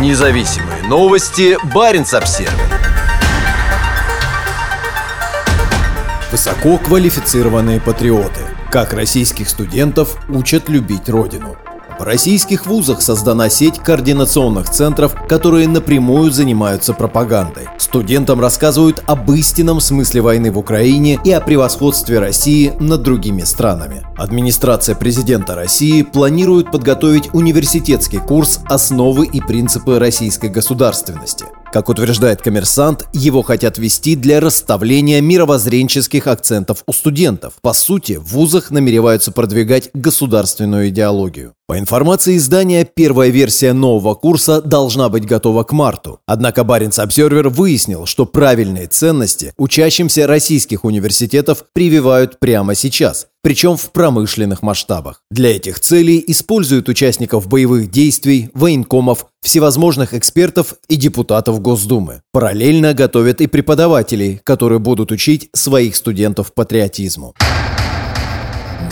Независимые новости. Барин обсерва Высококвалифицированные патриоты. Как российских студентов учат любить родину. В российских вузах создана сеть координационных центров, которые напрямую занимаются пропагандой. Студентам рассказывают об истинном смысле войны в Украине и о превосходстве России над другими странами. Администрация президента России планирует подготовить университетский курс «Основы и принципы российской государственности». Как утверждает коммерсант, его хотят вести для расставления мировоззренческих акцентов у студентов. По сути, в вузах намереваются продвигать государственную идеологию. По информации издания, первая версия нового курса должна быть готова к марту. Однако Баренц Обсервер выяснил, что правильные ценности учащимся российских университетов прививают прямо сейчас, причем в промышленных масштабах. Для этих целей используют участников боевых действий, военкомов, всевозможных экспертов и депутатов Госдумы. Параллельно готовят и преподавателей, которые будут учить своих студентов патриотизму.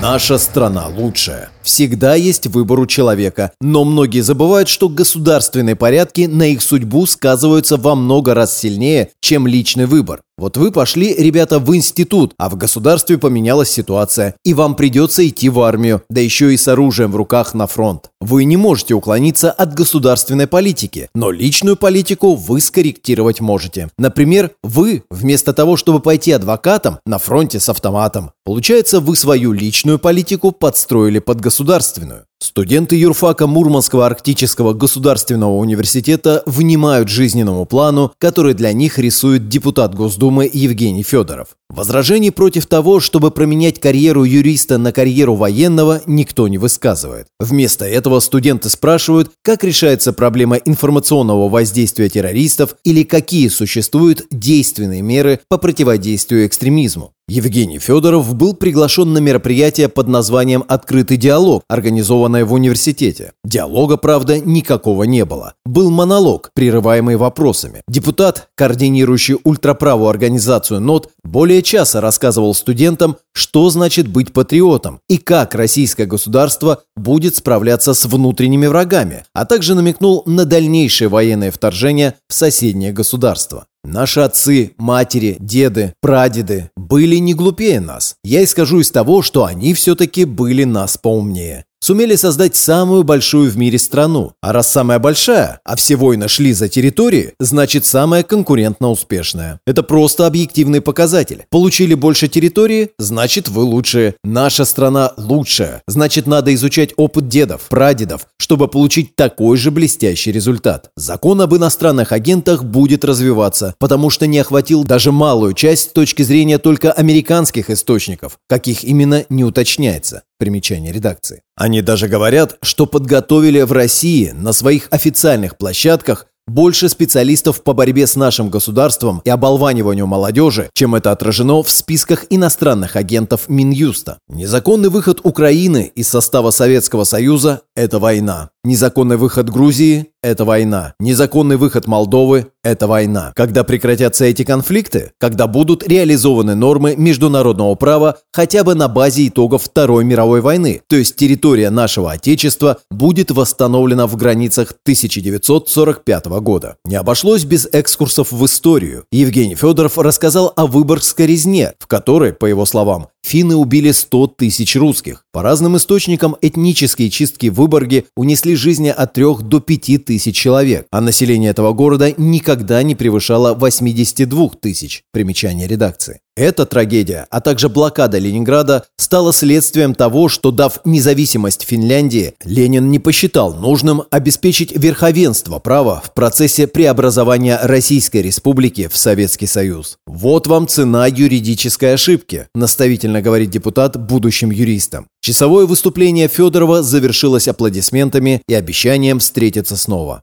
Наша страна лучшая. Всегда есть выбор у человека, но многие забывают, что государственные порядки на их судьбу сказываются во много раз сильнее, чем личный выбор. Вот вы пошли, ребята, в институт, а в государстве поменялась ситуация, и вам придется идти в армию, да еще и с оружием в руках на фронт. Вы не можете уклониться от государственной политики, но личную политику вы скорректировать можете. Например, вы, вместо того, чтобы пойти адвокатом, на фронте с автоматом. Получается, вы свою личную политику подстроили под государственную. Студенты юрфака Мурманского арктического государственного университета внимают жизненному плану, который для них рисует депутат Госдумы Евгений Федоров. Возражений против того, чтобы променять карьеру юриста на карьеру военного, никто не высказывает. Вместо этого студенты спрашивают, как решается проблема информационного воздействия террористов или какие существуют действенные меры по противодействию экстремизму. Евгений Федоров был приглашен на мероприятие под названием «Открытый диалог», организованное в университете. Диалога, правда, никакого не было. Был монолог, прерываемый вопросами. Депутат, координирующий ультраправую организацию НОТ, более часа рассказывал студентам, что значит быть патриотом и как российское государство будет справляться с внутренними врагами, а также намекнул на дальнейшее военное вторжение в соседнее государство. Наши отцы, матери, деды, прадеды были не глупее нас. Я исхожу из того, что они все-таки были нас поумнее сумели создать самую большую в мире страну. А раз самая большая, а все войны шли за территории, значит самая конкурентно успешная. Это просто объективный показатель. Получили больше территории, значит вы лучшие. Наша страна лучшая. Значит надо изучать опыт дедов, прадедов, чтобы получить такой же блестящий результат. Закон об иностранных агентах будет развиваться, потому что не охватил даже малую часть с точки зрения только американских источников, каких именно не уточняется. Примечание редакции. Они даже говорят, что подготовили в России на своих официальных площадках больше специалистов по борьбе с нашим государством и оболваниванию молодежи, чем это отражено в списках иностранных агентов Минюста. Незаконный выход Украины из состава Советского Союза – это война. Незаконный выход Грузии – это война. Незаконный выход Молдовы – это война. Когда прекратятся эти конфликты? Когда будут реализованы нормы международного права хотя бы на базе итогов Второй мировой войны, то есть территория нашего Отечества будет восстановлена в границах 1945 года. Не обошлось без экскурсов в историю. Евгений Федоров рассказал о Выборгской резне, в которой, по его словам, финны убили 100 тысяч русских. По разным источникам этнические чистки в Выборге унесли унесли жизни от 3 до 5 тысяч человек, а население этого города никогда не превышало 82 тысяч. Примечание редакции. Эта трагедия, а также блокада Ленинграда стала следствием того, что дав независимость Финляндии, Ленин не посчитал нужным обеспечить верховенство права в процессе преобразования Российской Республики в Советский Союз. Вот вам цена юридической ошибки, наставительно говорит депутат будущим юристам. Часовое выступление Федорова завершилось аплодисментами и обещанием встретиться снова.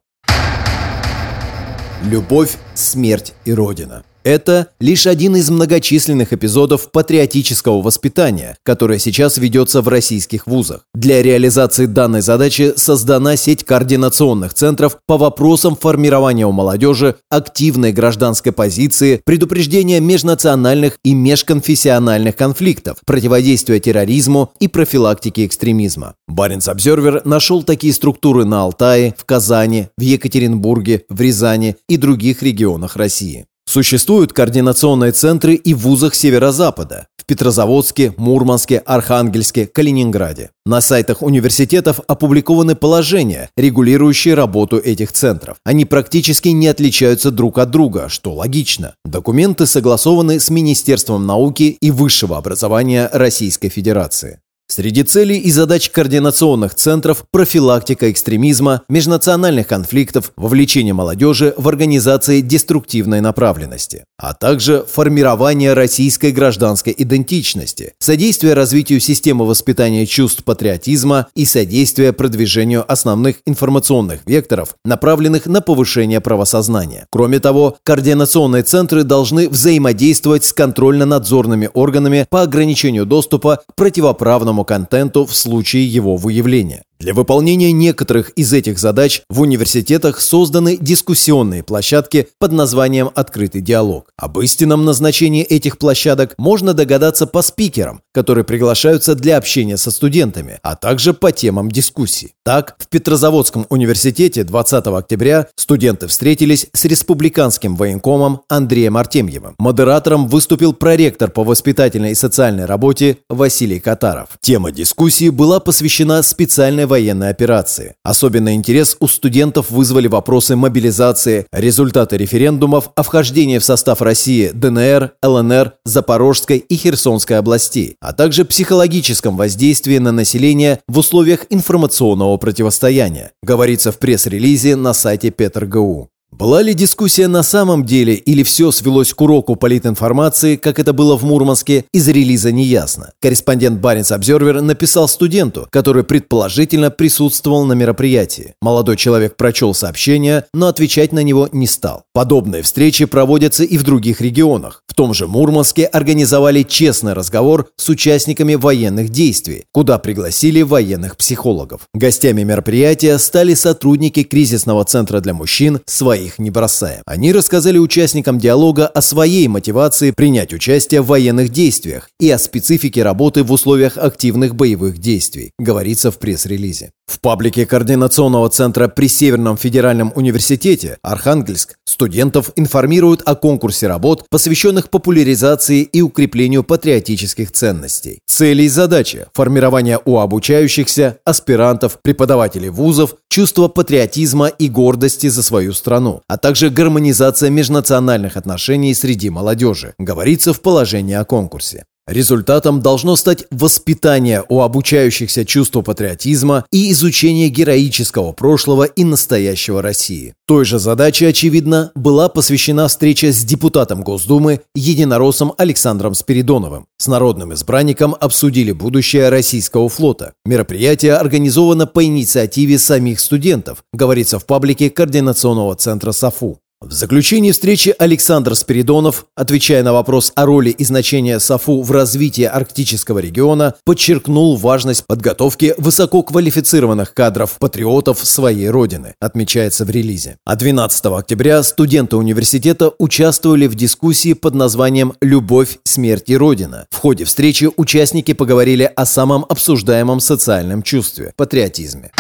Любовь, смерть и Родина – Это лишь один из многочисленных эпизодов патриотического воспитания, которое сейчас ведется в российских вузах. Для реализации данной задачи создана сеть координационных центров по вопросам формирования у молодежи активной гражданской позиции, предупреждения межнациональных и межконфессиональных конфликтов, противодействия терроризму и профилактики экстремизма. Баренц Обзервер нашел такие структуры на Алтае, в Казани, в Екатеринбурге, в Рязани и других регионах России. Существуют координационные центры и в вузах Северо-Запада – в Петрозаводске, Мурманске, Архангельске, Калининграде. На сайтах университетов опубликованы положения, регулирующие работу этих центров. Они практически не отличаются друг от друга, что логично. Документы согласованы с Министерством науки и высшего образования Российской Федерации. Среди целей и задач координационных центров – профилактика экстремизма, межнациональных конфликтов, вовлечение молодежи в организации деструктивной направленности, а также формирование российской гражданской идентичности, содействие развитию системы воспитания чувств патриотизма и содействие продвижению основных информационных векторов, направленных на повышение правосознания. Кроме того, координационные центры должны взаимодействовать с контрольно-надзорными органами по ограничению доступа к противоправному контенту в случае его выявления. Для выполнения некоторых из этих задач в университетах созданы дискуссионные площадки под названием «Открытый диалог». Об истинном назначении этих площадок можно догадаться по спикерам, которые приглашаются для общения со студентами, а также по темам дискуссий. Так, в Петрозаводском университете 20 октября студенты встретились с республиканским военкомом Андреем Артемьевым. Модератором выступил проректор по воспитательной и социальной работе Василий Катаров. Тема дискуссии была посвящена специальной военной операции. Особенный интерес у студентов вызвали вопросы мобилизации, результаты референдумов о вхождении в состав России ДНР, ЛНР, Запорожской и Херсонской областей, а также психологическом воздействии на население в условиях информационного противостояния, говорится в пресс-релизе на сайте ПетрГУ. Была ли дискуссия на самом деле или все свелось к уроку политинформации, как это было в Мурманске, из релиза не ясно. Корреспондент Баренц Обзервер написал студенту, который предположительно присутствовал на мероприятии. Молодой человек прочел сообщение, но отвечать на него не стал. Подобные встречи проводятся и в других регионах. В том же Мурманске организовали честный разговор с участниками военных действий, куда пригласили военных психологов. Гостями мероприятия стали сотрудники кризисного центра для мужчин «Свои своих не бросаем. Они рассказали участникам диалога о своей мотивации принять участие в военных действиях и о специфике работы в условиях активных боевых действий, говорится в пресс-релизе. В паблике Координационного центра при Северном федеральном университете Архангельск студентов информируют о конкурсе работ, посвященных популяризации и укреплению патриотических ценностей. Цели и задачи – формирование у обучающихся, аспирантов, преподавателей вузов, чувство патриотизма и гордости за свою страну, а также гармонизация межнациональных отношений среди молодежи, говорится в положении о конкурсе. Результатом должно стать воспитание у обучающихся чувства патриотизма и изучение героического прошлого и настоящего России. Той же задаче, очевидно, была посвящена встреча с депутатом Госдумы единороссом Александром Спиридоновым. С народным избранником обсудили будущее российского флота. Мероприятие организовано по инициативе самих студентов, говорится в паблике Координационного центра САФУ. В заключении встречи Александр Спиридонов, отвечая на вопрос о роли и значении САФУ в развитии арктического региона, подчеркнул важность подготовки высококвалифицированных кадров-патриотов своей родины, отмечается в релизе. А 12 октября студенты университета участвовали в дискуссии под названием «Любовь, смерть и Родина». В ходе встречи участники поговорили о самом обсуждаемом социальном чувстве – патриотизме.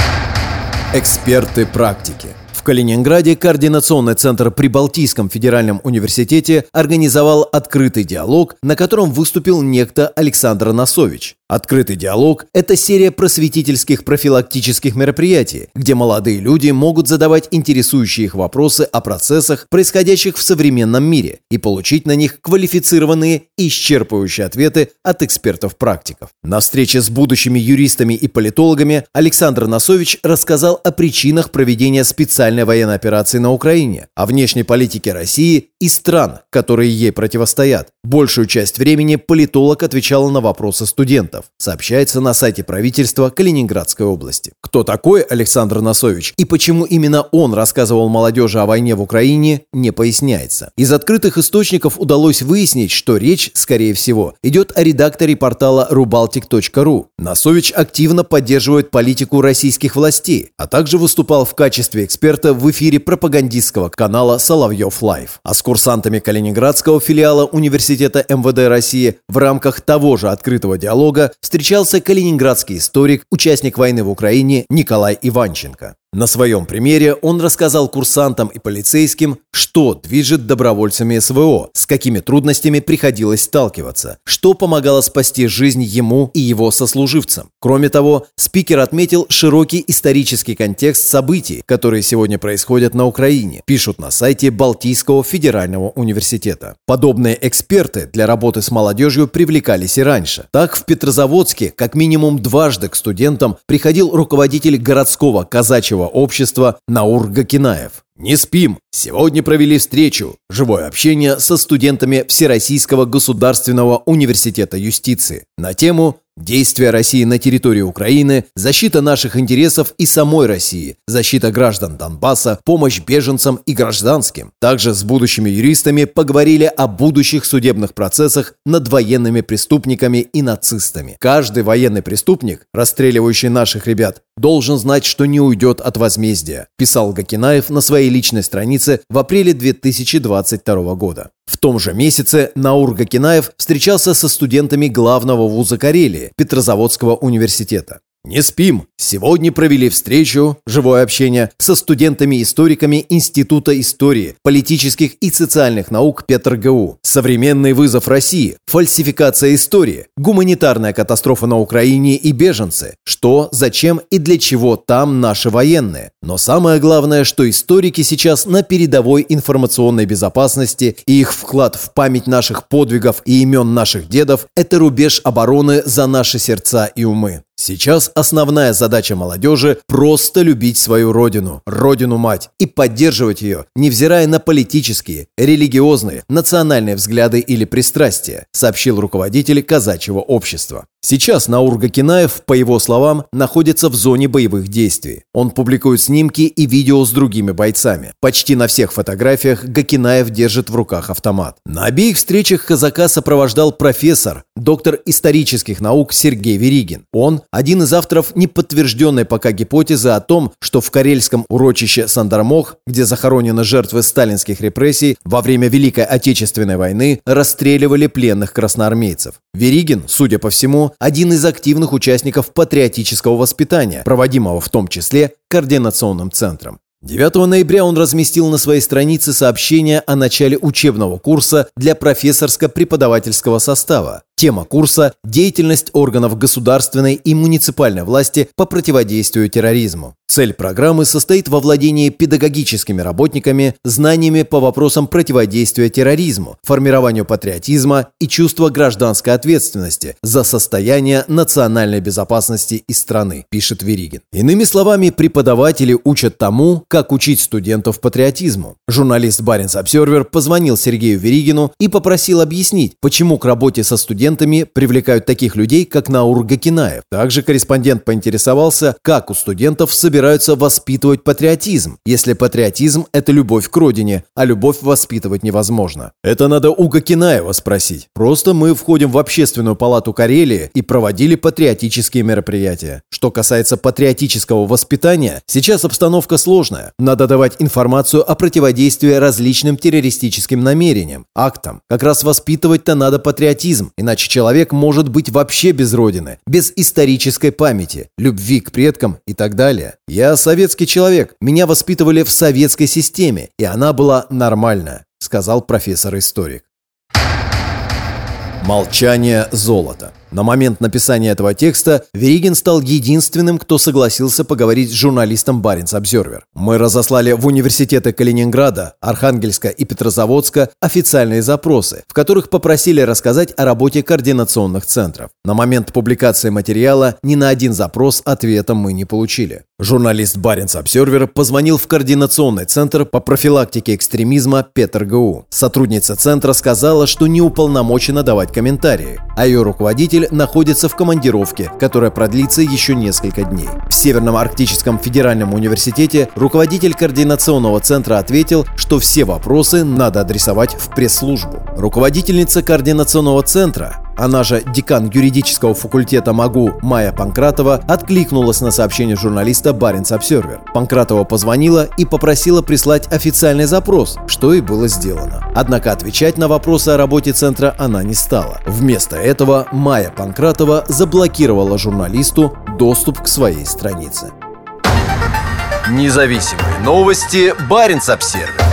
Эксперты практики. Калининграде Координационный центр при Балтийском федеральном университете организовал открытый диалог, на котором выступил некто Александр Носович. Открытый диалог – это серия просветительских профилактических мероприятий, где молодые люди могут задавать интересующие их вопросы о процессах, происходящих в современном мире, и получить на них квалифицированные и исчерпывающие ответы от экспертов-практиков. На встрече с будущими юристами и политологами Александр Носович рассказал о причинах проведения специальной военной операции на Украине, о внешней политике России и стран, которые ей противостоят. Большую часть времени политолог отвечал на вопросы студентов. Сообщается на сайте правительства Калининградской области. Кто такой Александр Носович и почему именно он рассказывал молодежи о войне в Украине, не поясняется. Из открытых источников удалось выяснить, что речь, скорее всего, идет о редакторе портала rubaltic.ru. Носович активно поддерживает политику российских властей, а также выступал в качестве эксперта в эфире пропагандистского канала «Соловьев Лайв». А с курсантами Калининградского филиала Университета МВД России в рамках того же открытого диалога встречался калининградский историк, участник войны в Украине Николай Иванченко. На своем примере он рассказал курсантам и полицейским, что движет добровольцами СВО, с какими трудностями приходилось сталкиваться, что помогало спасти жизнь ему и его сослуживцам. Кроме того, спикер отметил широкий исторический контекст событий, которые сегодня происходят на Украине, пишут на сайте Балтийского федерального университета. Подобные эксперты для работы с молодежью привлекались и раньше. Так, в Петрозаводске как минимум дважды к студентам приходил руководитель городского казачьего акционерного общества Наур Гакинаев. Не спим. Сегодня провели встречу. Живое общение со студентами Всероссийского государственного университета юстиции на тему Действия России на территории Украины, защита наших интересов и самой России, защита граждан Донбасса, помощь беженцам и гражданским. Также с будущими юристами поговорили о будущих судебных процессах над военными преступниками и нацистами. Каждый военный преступник, расстреливающий наших ребят, должен знать, что не уйдет от возмездия, писал Гакинаев на своей личной странице в апреле 2022 года. В том же месяце Наур Гакинаев встречался со студентами главного вуза Карелии Петрозаводского университета. Не спим. Сегодня провели встречу, живое общение со студентами-историками Института истории, политических и социальных наук ПетрГУ. Современный вызов России, фальсификация истории, гуманитарная катастрофа на Украине и беженцы. Что, зачем и для чего там наши военные. Но самое главное, что историки сейчас на передовой информационной безопасности и их вклад в память наших подвигов и имен наших дедов – это рубеж обороны за наши сердца и умы. Сейчас основная задача молодежи – просто любить свою родину, родину-мать, и поддерживать ее, невзирая на политические, религиозные, национальные взгляды или пристрастия, сообщил руководитель казачьего общества. Сейчас Наурга Кинаев, по его словам, находится в зоне боевых действий. Он публикует снимки и видео с другими бойцами. Почти на всех фотографиях Гакинаев держит в руках автомат. На обеих встречах казака сопровождал профессор, доктор исторических наук Сергей Веригин. Он – один из авторов неподтвержденной пока гипотезы о том, что в карельском урочище Сандармох, где захоронены жертвы сталинских репрессий, во время Великой Отечественной войны расстреливали пленных красноармейцев. Веригин, судя по всему, один из активных участников патриотического воспитания, проводимого в том числе Координационным центром. 9 ноября он разместил на своей странице сообщение о начале учебного курса для профессорско-преподавательского состава. Тема курса – деятельность органов государственной и муниципальной власти по противодействию терроризму. Цель программы состоит во владении педагогическими работниками знаниями по вопросам противодействия терроризму, формированию патриотизма и чувства гражданской ответственности за состояние национальной безопасности и страны, пишет Веригин. Иными словами, преподаватели учат тому, как учить студентов патриотизму. Журналист Баренц Обсервер позвонил Сергею Веригину и попросил объяснить, почему к работе со студентами студентами привлекают таких людей, как Наур Гакинаев. Также корреспондент поинтересовался, как у студентов собираются воспитывать патриотизм, если патриотизм – это любовь к родине, а любовь воспитывать невозможно. Это надо у Гакинаева спросить. Просто мы входим в общественную палату Карелии и проводили патриотические мероприятия. Что касается патриотического воспитания, сейчас обстановка сложная. Надо давать информацию о противодействии различным террористическим намерениям, актам. Как раз воспитывать-то надо патриотизм, иначе Иначе человек может быть вообще без родины, без исторической памяти, любви к предкам и так далее. Я советский человек, меня воспитывали в советской системе, и она была нормальная, сказал профессор-историк. Молчание золота. На момент написания этого текста Веригин стал единственным, кто согласился поговорить с журналистом Баренц Обзервер. Мы разослали в университеты Калининграда, Архангельска и Петрозаводска официальные запросы, в которых попросили рассказать о работе координационных центров. На момент публикации материала ни на один запрос ответа мы не получили. Журналист Баренц Обсервер позвонил в координационный центр по профилактике экстремизма ПетрГУ. Сотрудница центра сказала, что не уполномочена давать комментарии, а ее руководитель находится в командировке, которая продлится еще несколько дней. В Северном Арктическом федеральном университете руководитель координационного центра ответил, что все вопросы надо адресовать в пресс-службу. Руководительница координационного центра она же декан юридического факультета МАГУ Майя Панкратова откликнулась на сообщение журналиста Баренц Обсервер. Панкратова позвонила и попросила прислать официальный запрос, что и было сделано. Однако отвечать на вопросы о работе центра она не стала. Вместо этого Майя Панкратова заблокировала журналисту доступ к своей странице. Независимые новости. Баренц Обсервер.